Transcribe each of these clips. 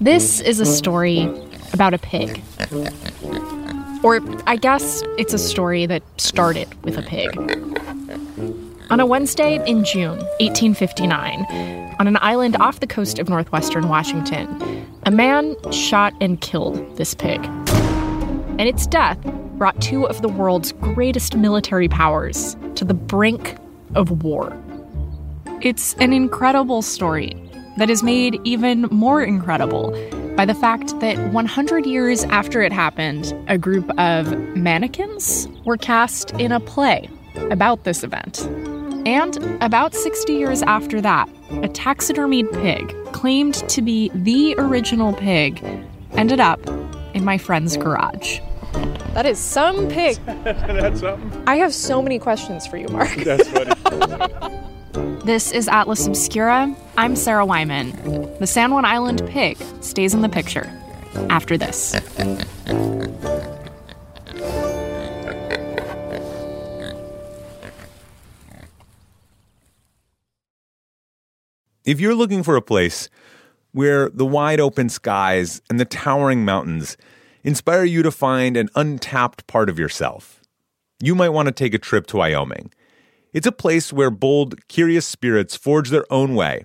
This is a mm. story about a pig. Or I guess it's a story that started with a pig. On a Wednesday in June 1859, on an island off the coast of northwestern Washington, a man shot and killed this pig. And its death brought two of the world's greatest military powers to the brink of war. It's an incredible story that is made even more incredible by the fact that 100 years after it happened, a group of mannequins were cast in a play about this event. And about 60 years after that, a taxidermied pig claimed to be the original pig ended up in my friend's garage. That is some pig. That's something. I have so many questions for you, Mark. That's funny. This is Atlas Obscura. I'm Sarah Wyman. The San Juan Island pig stays in the picture after this. If you're looking for a place where the wide open skies and the towering mountains inspire you to find an untapped part of yourself, you might want to take a trip to Wyoming. It's a place where bold, curious spirits forge their own way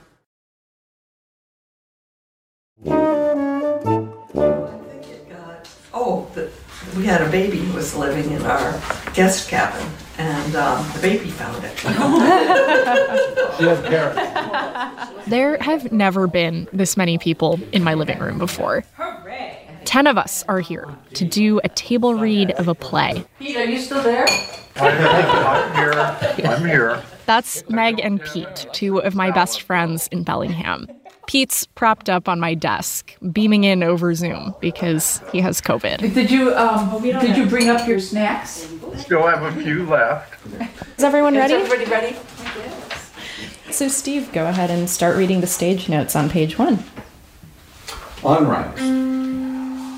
Oh, the, we had a baby who was living in our guest cabin, and um, the baby found it. There have never been this many people in my living room before. Ten of us are here to do a table read of a play. Pete, are you still there? I'm here. I'm here. That's Meg and Pete, two of my best friends in Bellingham. Pete's propped up on my desk, beaming in over Zoom because he has COVID. Did you um, did you bring up your snacks? Still have a few left. Is everyone ready? Is everybody ready? So, Steve, go ahead and start reading the stage notes on page one. On right.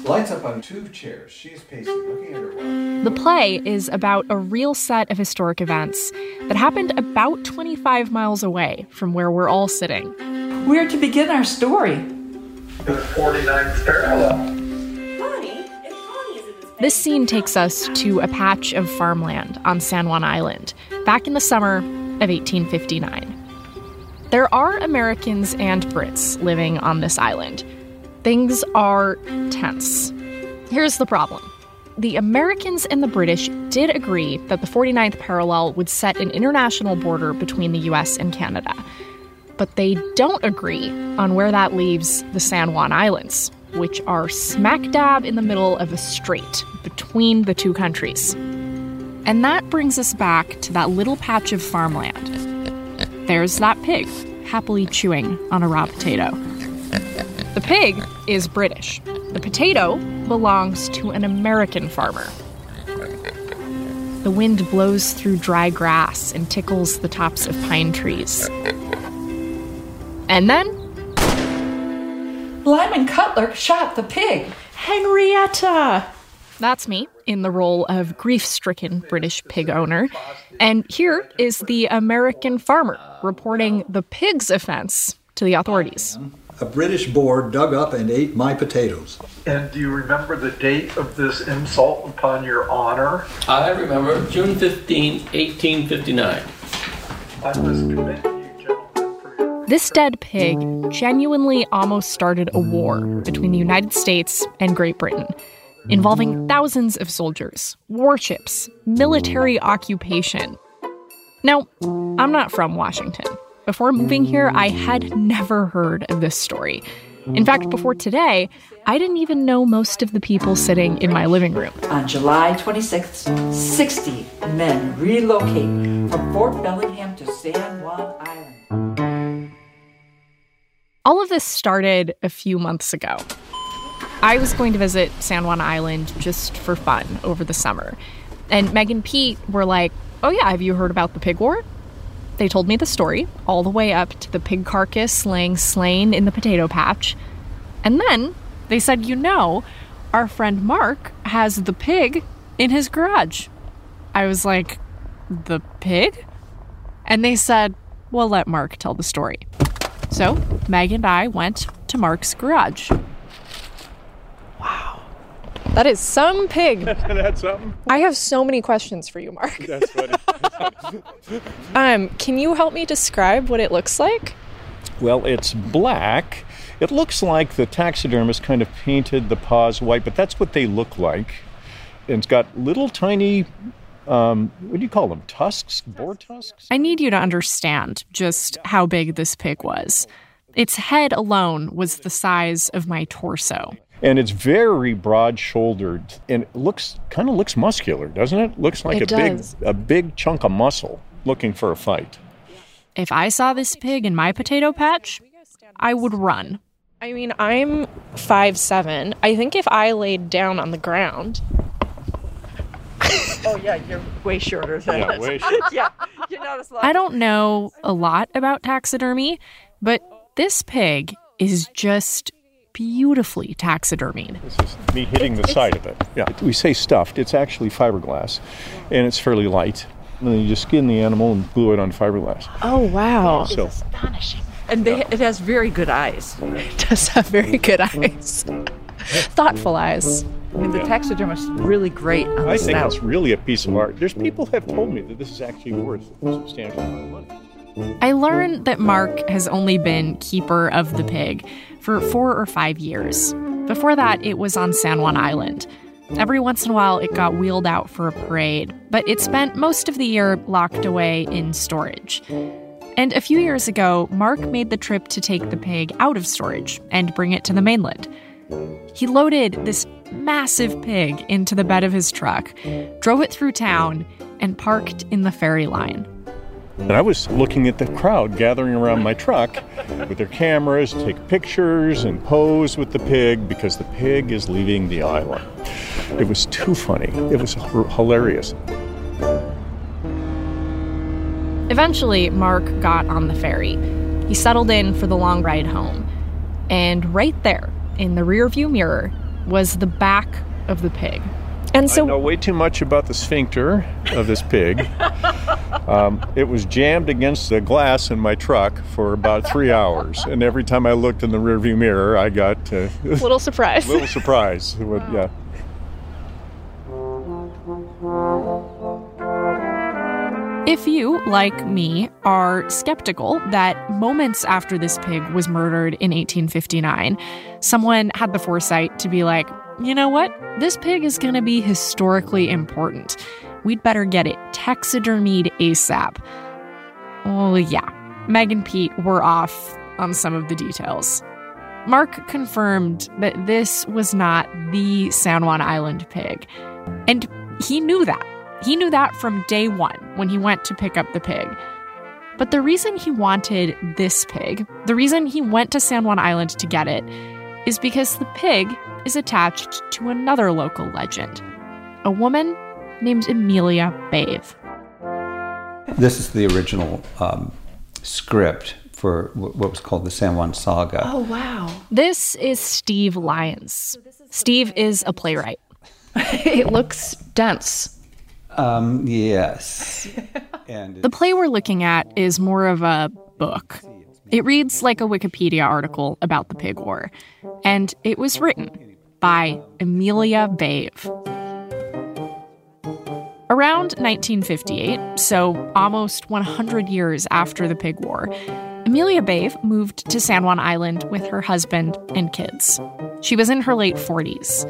Lights up on two chairs. She's pacing, looking at her watch. The play is about a real set of historic events that happened about 25 miles away from where we're all sitting. Where to begin our story? The 49th parallel. This scene takes us to a patch of farmland on San Juan Island back in the summer of 1859. There are Americans and Brits living on this island. Things are tense. Here's the problem the Americans and the British did agree that the 49th parallel would set an international border between the US and Canada. But they don't agree on where that leaves the San Juan Islands, which are smack dab in the middle of a strait between the two countries. And that brings us back to that little patch of farmland. There's that pig, happily chewing on a raw potato. The pig is British. The potato belongs to an American farmer. The wind blows through dry grass and tickles the tops of pine trees. And then Lyman Cutler shot the pig. Henrietta! That's me in the role of grief stricken British pig owner. And here is the American farmer reporting the pig's offense to the authorities. A British boar dug up and ate my potatoes. And do you remember the date of this insult upon your honor? I remember June 15, 1859. I must commend you, gentlemen, for your This dead pig genuinely almost started a war between the United States and Great Britain. involving thousands of soldiers, warships, military occupation. Now, I'm not from Washington. Before moving here, I had never heard of this story. In fact, before today, I didn't even know most of the people sitting in my living room. On July 26th, 60 men relocate from Fort Bellingham to San Juan Island. All of this started a few months ago. I was going to visit San Juan Island just for fun over the summer. And Meg and Pete were like, Oh, yeah, have you heard about the pig war? They told me the story, all the way up to the pig carcass laying slain in the potato patch. And then they said, You know, our friend Mark has the pig in his garage. I was like, The pig? And they said, Well, let Mark tell the story. So Meg and I went to Mark's garage. Wow. That is some pig. That's something. I have so many questions for you, Mark. That's funny. Um, can you help me describe what it looks like? well, it's black. It looks like the taxidermist kind of painted the paws white, but that's what they look like. And it's got little tiny, um, what do you call them? Tusks? Boar tusks? I need you to understand just how big this pig was. Its head alone was the size of my torso. And it's very broad-shouldered, and it looks kind of looks muscular, doesn't it? Looks like It a does. big a big chunk of muscle looking for a fight. If I saw this pig in my potato patch, I would run. I mean, I'm five seven. I think if I laid down on the ground, Oh, yeah, you're way shorter than Yeah, way shorter. yeah, you're not as long. I don't know a lot about taxidermy, but this pig is just beautifully taxidermied. This is me hitting the side of it. Yeah, we say stuffed. It's actually fiberglass, and it's fairly light. And then you just skin the animal and glue it on fiberglass. Oh wow! So astonishing. And they, it has very good eyes. It does have very good eyes, thoughtful eyes. I mean, the taxidermist is really great on the I think snout. it's really a piece of art. There's people have told me that this is actually worth a substantial amount of money. I learned that Mark has only been keeper of the pig for four or five years. Before that, it was on San Juan Island. Every once in a while, it got wheeled out for a parade, but it spent most of the year locked away in storage. And a few years ago, Mark made the trip to take the pig out of storage and bring it to the mainland. He loaded this massive pig into the bed of his truck, drove it through town, and parked in the ferry line. And I was looking at the crowd gathering around my truck with their cameras, take pictures and pose with the pig because the pig is leaving the island. It was too funny. It was hilarious. Eventually, Mark got on the ferry. He settled in for the long ride home. And right there, in the rearview mirror, was the back of the pig. And so I know way too much about the sphincter of this pig. Um, it was jammed against the glass in my truck for about three hours, and every time I looked in the rearview mirror, I got uh, a Little surprise. little surprise. It would- yeah. If you, like me, are skeptical that moments after this pig was murdered in 1859, someone had the foresight to be like, you know what? This pig is going to be historically important. We'd better get it taxidermied ASAP. Oh, yeah. Meg and Pete were off on some of the details. Mark confirmed that this was not the San Juan Island pig. And he knew that. He knew that from day one when he went to pick up the pig. But the reason he wanted this pig, the reason he went to San Juan Island to get it, is because the pig is attached to another local legend a woman named Amelia Bave. This is the original um, script for what was called the San Juan Saga. Oh, wow. This is Steve Lyons. Steve is a playwright. it looks dense. Um, yes. and The play we're looking at is more of a book. It reads like a Wikipedia article about the pig war, and it was written by Amelia Bave. Around 1958, so almost 100 years after the pig war, Amelia Bave moved to San Juan Island with her husband and kids. She was in her late 40s.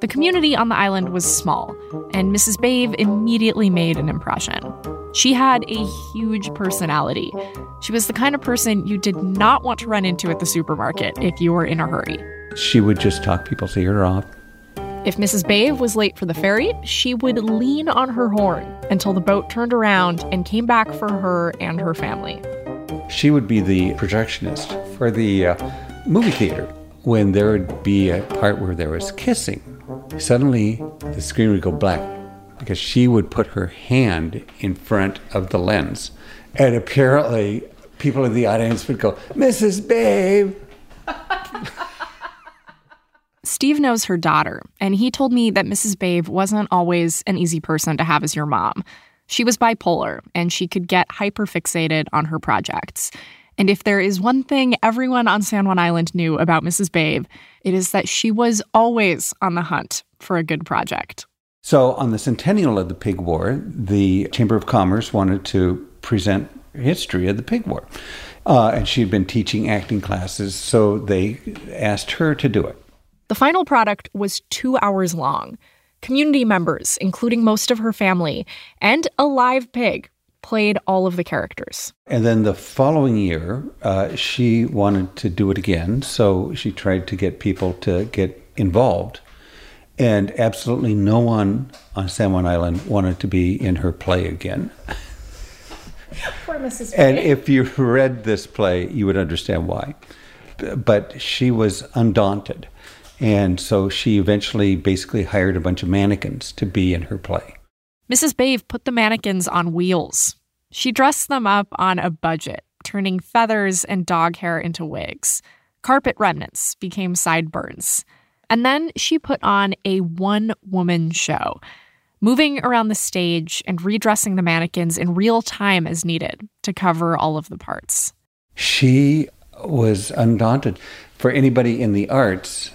The community on the island was small, and Mrs. Bave immediately made an impression. She had a huge personality. She was the kind of person you did not want to run into at the supermarket if you were in a hurry. She would just talk people's ear off. If Mrs. Bave was late for the ferry, she would lean on her horn until the boat turned around and came back for her and her family. She would be the projectionist for the uh, movie theater. When there would be a part where there was kissing, suddenly the screen would go black because she would put her hand in front of the lens. And apparently, people in the audience would go, Mrs. Bave. Steve knows her daughter, and he told me that Mrs. Bave wasn't always an easy person to have as your mom. She was bipolar, and she could get hyperfixated on her projects. And if there is one thing everyone on San Juan Island knew about Mrs. Bave, it is that she was always on the hunt for a good project. So, on the centennial of the Pig War, the Chamber of Commerce wanted to present history of the Pig War. Uh, and she'd been teaching acting classes, so they asked her to do it. The final product was two hours long. Community members, including most of her family, and a live pig played all of the characters. And then the following year, uh, she wanted to do it again, so she tried to get people to get involved. And absolutely no one on San Juan Island wanted to be in her play again. Poor Mrs. And if you read this play, you would understand why. But she was undaunted. And so she eventually basically hired a bunch of mannequins to be in her play. Mrs. Bave put the mannequins on wheels. She dressed them up on a budget, turning feathers and dog hair into wigs. Carpet remnants became sideburns. And then she put on a one woman show, moving around the stage and redressing the mannequins in real time as needed to cover all of the parts. She was undaunted. For anybody in the arts,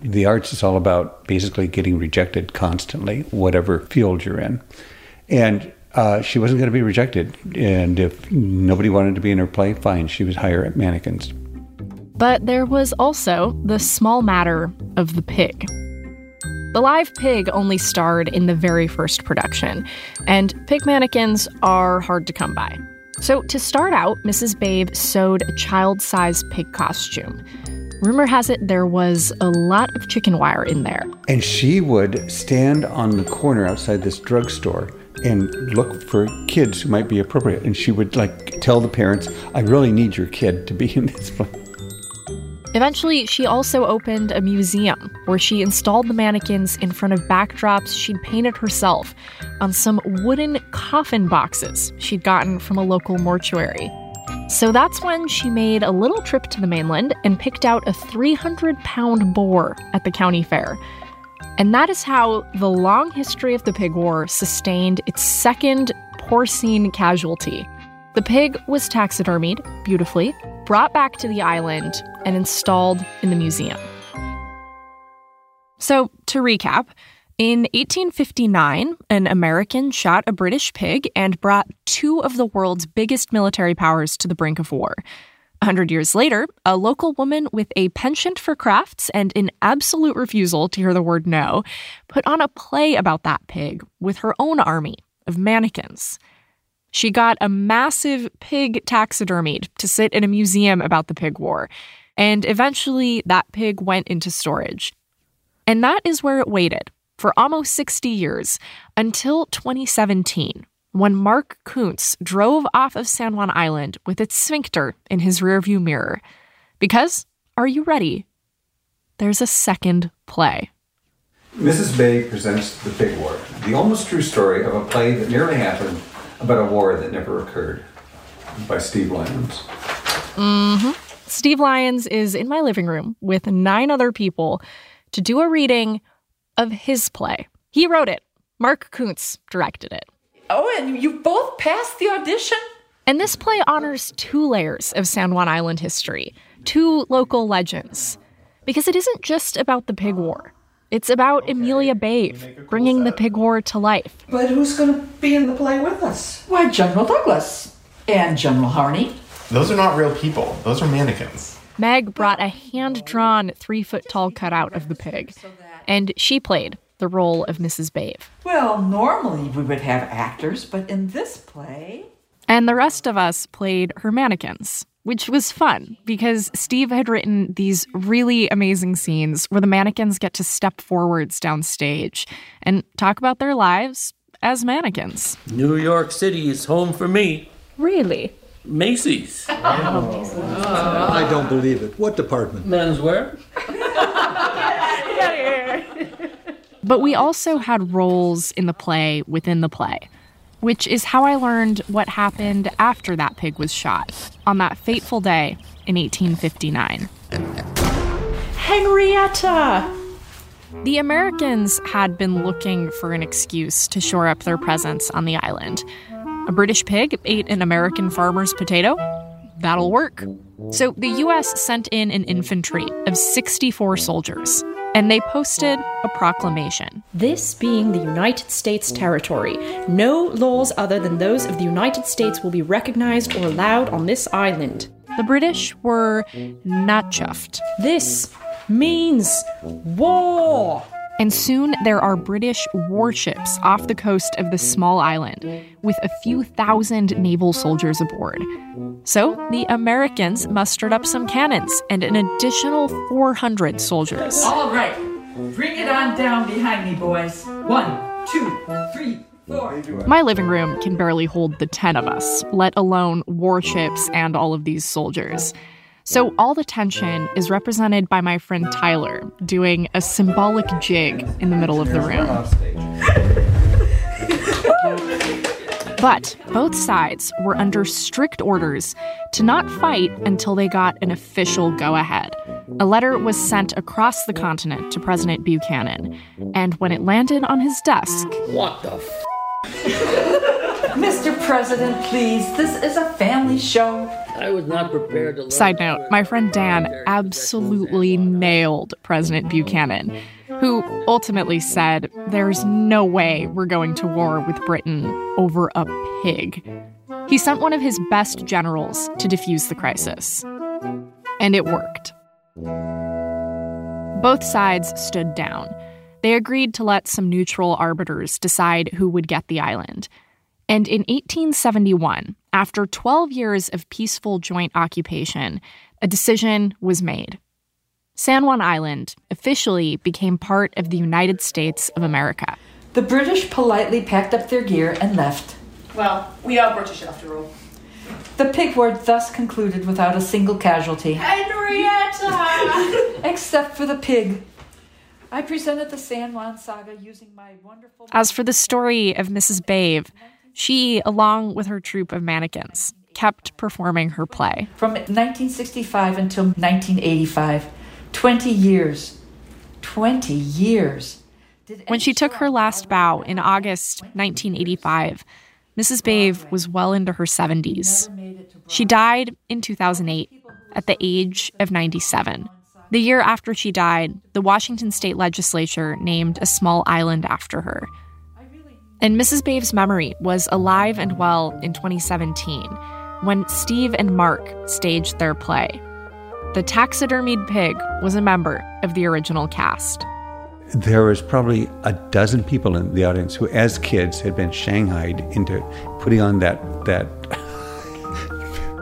the arts is all about basically getting rejected constantly, whatever field you're in. And uh, she wasn't going to be rejected. And if nobody wanted to be in her play, fine, she would at mannequins. But there was also the small matter of the pig. The live pig only starred in the very first production, and pig mannequins are hard to come by. So, to start out, Mrs. Bave sewed a child sized pig costume. Rumor has it there was a lot of chicken wire in there. And she would stand on the corner outside this drugstore and look for kids who might be appropriate. And she would like tell the parents, I really need your kid to be in this play. Eventually, she also opened a museum where she installed the mannequins in front of backdrops she'd painted herself on some wooden coffin boxes she'd gotten from a local mortuary. So that's when she made a little trip to the mainland and picked out a 300 pound boar at the county fair. And that is how the long history of the pig war sustained its second porcine casualty. The pig was taxidermied beautifully, brought back to the island, and installed in the museum. So, to recap, in 1859, an American shot a British pig and brought two of the world's biggest military powers to the brink of war. A hundred years later, a local woman with a penchant for crafts and an absolute refusal to hear the word no put on a play about that pig with her own army of mannequins. She got a massive pig taxidermied to sit in a museum about the pig war, and eventually that pig went into storage. And that is where it waited for almost 60 years until 2017, when Mark Kuntz drove off of San Juan Island with its sphincter in his rearview mirror. Because, are you ready? There's a second play. Mrs. Bave presents The Pig War, the almost true story of a play that nearly happened about a war that never occurred by Steve Lyons. Mm-hmm. Steve Lyons is in my living room with nine other people to do a reading of his play. He wrote it. Mark Kuntz directed it. Oh, and you both passed the audition? And this play honors two layers of San Juan Island history, two local legends. Because it isn't just about the pig war. It's about Amelia Bave bringing the pig war to life. But who's going to be in the play with us? Why, General Douglas and General Harney. Those are not real people. Those are mannequins. Meg brought a hand drawn, three foot tall cutout of the pig. And she played the role of Mrs. Bave. Well, normally we would have actors, but in this play. And the rest of us played her mannequins, which was fun because Steve had written these really amazing scenes where the mannequins get to step forwards downstage and talk about their lives as mannequins. New York City is home for me. Really? Macy's. I don't believe it. What department? Menswear. But we also had roles in the play within the play, which is how I learned what happened after that pig was shot on that fateful day in 1859. Henrietta! The Americans had been looking for an excuse to shore up their presence on the island. A British pig ate an American farmer's potato? That'll work. So the US sent in an infantry of 64 soldiers, and they posted a proclamation. This being the United States territory, no laws other than those of the United States will be recognized or allowed on this island. The British were not chuffed. This means war! And soon there are British warships off the coast of the small island with a few thousand naval soldiers aboard. So the Americans mustered up some cannons and an additional 400 soldiers. All right, bring it on down behind me, boys. One, two, three, four. My living room can barely hold the 10 of us, let alone warships and all of these soldiers. So all the tension is represented by my friend Tyler doing a symbolic jig in the middle of the room. But both sides were under strict orders to not fight until they got an official go ahead. A letter was sent across the continent to President Buchanan, and when it landed on his desk, What the f? Mr. President, please, this is a family show. I was not prepared to. Side note, my friend Dan absolutely nailed President Buchanan, who ultimately said, There's no way we're going to war with Britain over a pig. He sent one of his best generals to defuse the crisis. And it worked. Both sides stood down. They agreed to let some neutral arbiters decide who would get the island. And in 1871, after 12 years of peaceful joint occupation, a decision was made. San Juan Island officially became part of the United States of America. The British politely packed up their gear and left. Well, we are British after all. The pig war thus concluded without a single casualty. Henrietta! Except for the pig. I presented the San Juan saga using my wonderful. As for the story of Mrs. Bave, she, along with her troupe of mannequins, kept performing her play. From 1965 until 1985. 20 years. 20 years. When she took her last bow in August 1985, Mrs. Bave was well into her 70s. She died in 2008 at the age of 97. The year after she died, the Washington state legislature named a small island after her. And Mrs. Bave's memory was alive and well in 2017 when Steve and Mark staged their play. The taxidermied pig was a member of the original cast. There was probably a dozen people in the audience who, as kids, had been shanghaied into putting on that that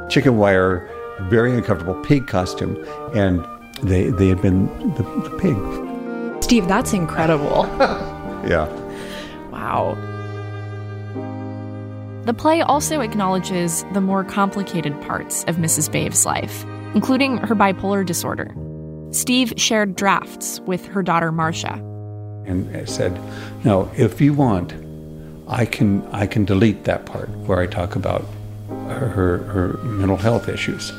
chicken wire, very uncomfortable pig costume, and they they had been the, the pig. Steve, that's incredible. Yeah. Wow. The play also acknowledges the more complicated parts of Mrs. Bave's life, including her bipolar disorder. Steve shared drafts with her daughter Marcia. and I said, "No, if you want, I can I can delete that part where I talk about her her, her mental health issues."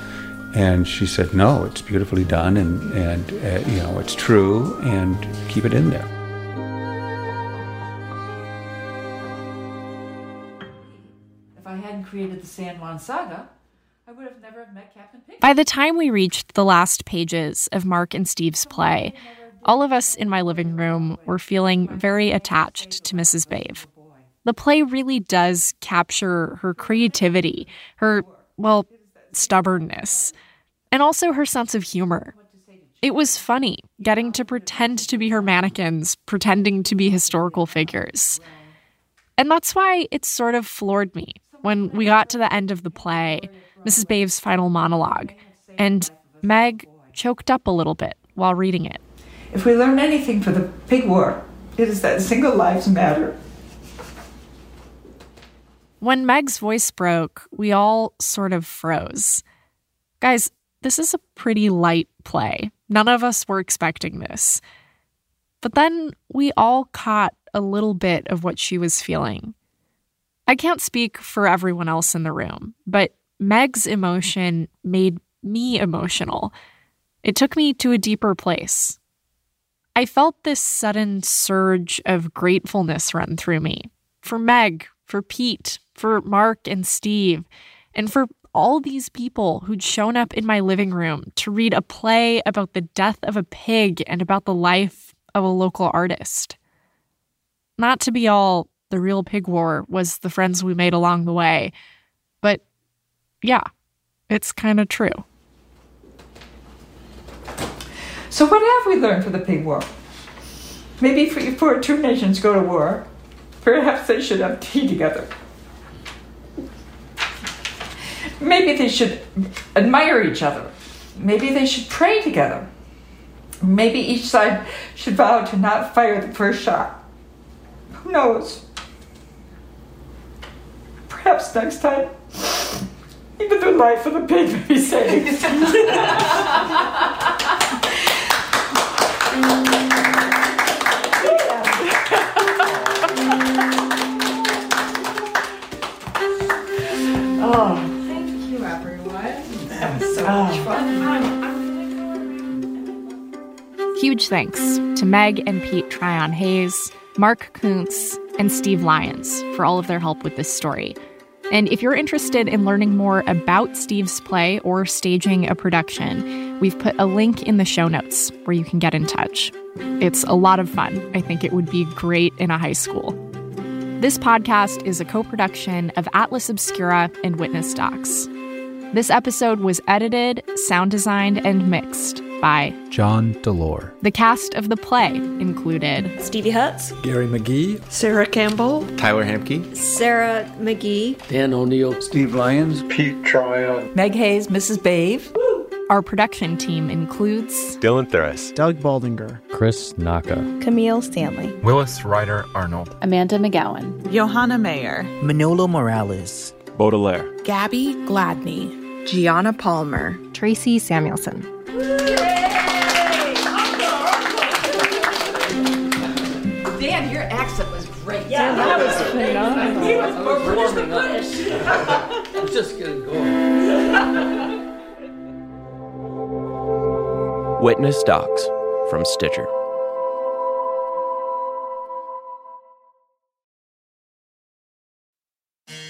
And she said, "No, it's beautifully done, and and uh, you know it's true, and keep it in there." Created the San Juan saga, I would have never met Captain Pig. By the time we reached the last pages of Mark and Steve's play, all of us in my living room were feeling very attached to Mrs. Bave. The play really does capture her creativity, her, well, stubbornness, and also her sense of humor. It was funny getting to pretend to be her mannequins, pretending to be historical figures. And that's why it sort of floored me when we got to the end of the play, Mrs. Bave's final monologue, and Meg choked up a little bit while reading it. If we learn anything from the pig war, it is that single lives matter. When Meg's voice broke, we all sort of froze. Guys, this is a pretty light play. None of us were expecting this. But then we all caught a little bit of what she was feeling. I can't speak for everyone else in the room, but Meg's emotion made me emotional. It took me to a deeper place. I felt this sudden surge of gratefulness run through me for Meg, for Pete, for Mark and Steve, and for all these people who'd shown up in my living room to read a play about the death of a pig and about the life of a local artist. Not to be all the real pig war was the friends we made along the way, but yeah, it's kind of true. So, what have we learned from the pig war? Maybe if two nations go to war, perhaps they should have tea together. Maybe they should admire each other. Maybe they should pray together. Maybe each side should vow to not fire the first shot. Who knows? Perhaps next time, even the life of the pig may be saved. Oh, thank you, everyone. That was so ah. much fun. Huge thanks to Meg and Pete Tryon Hayes, Mark Kuntz, and Steve Lyons for all of their help with this story. And if you're interested in learning more about Steve's play or staging a production, we've put a link in the show notes where you can get in touch. It's a lot of fun. I think it would be great in a high school. This podcast is a co production of Atlas Obscura and Witness Docs. This episode was edited, sound designed, and mixed by John Delore. The cast of the play included Stevie Hutz, Gary McGee, Sarah Campbell, Tyler Hamke, Sarah McGee, Dan O'Neill, Steve Lyons, Pete Tryon, Meg Hayes, Mrs. Bave. Our production team includes Dylan Thuras, Doug Baldinger, Chris Naka, Camille Stanley, Willis Ryder Arnold, Amanda McGowan, Johanna Mayer, Manolo Morales, Baudelaire, Gabby Gladney, Gianna Palmer, Tracy Samuelson. Dan, your accent was great. Yeah, that was phenomenal. He was more British than British. I was just getting going. Witness Docs from Stitcher.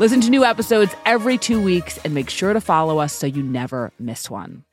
Listen to new episodes every two weeks and make sure to follow us so you never miss one.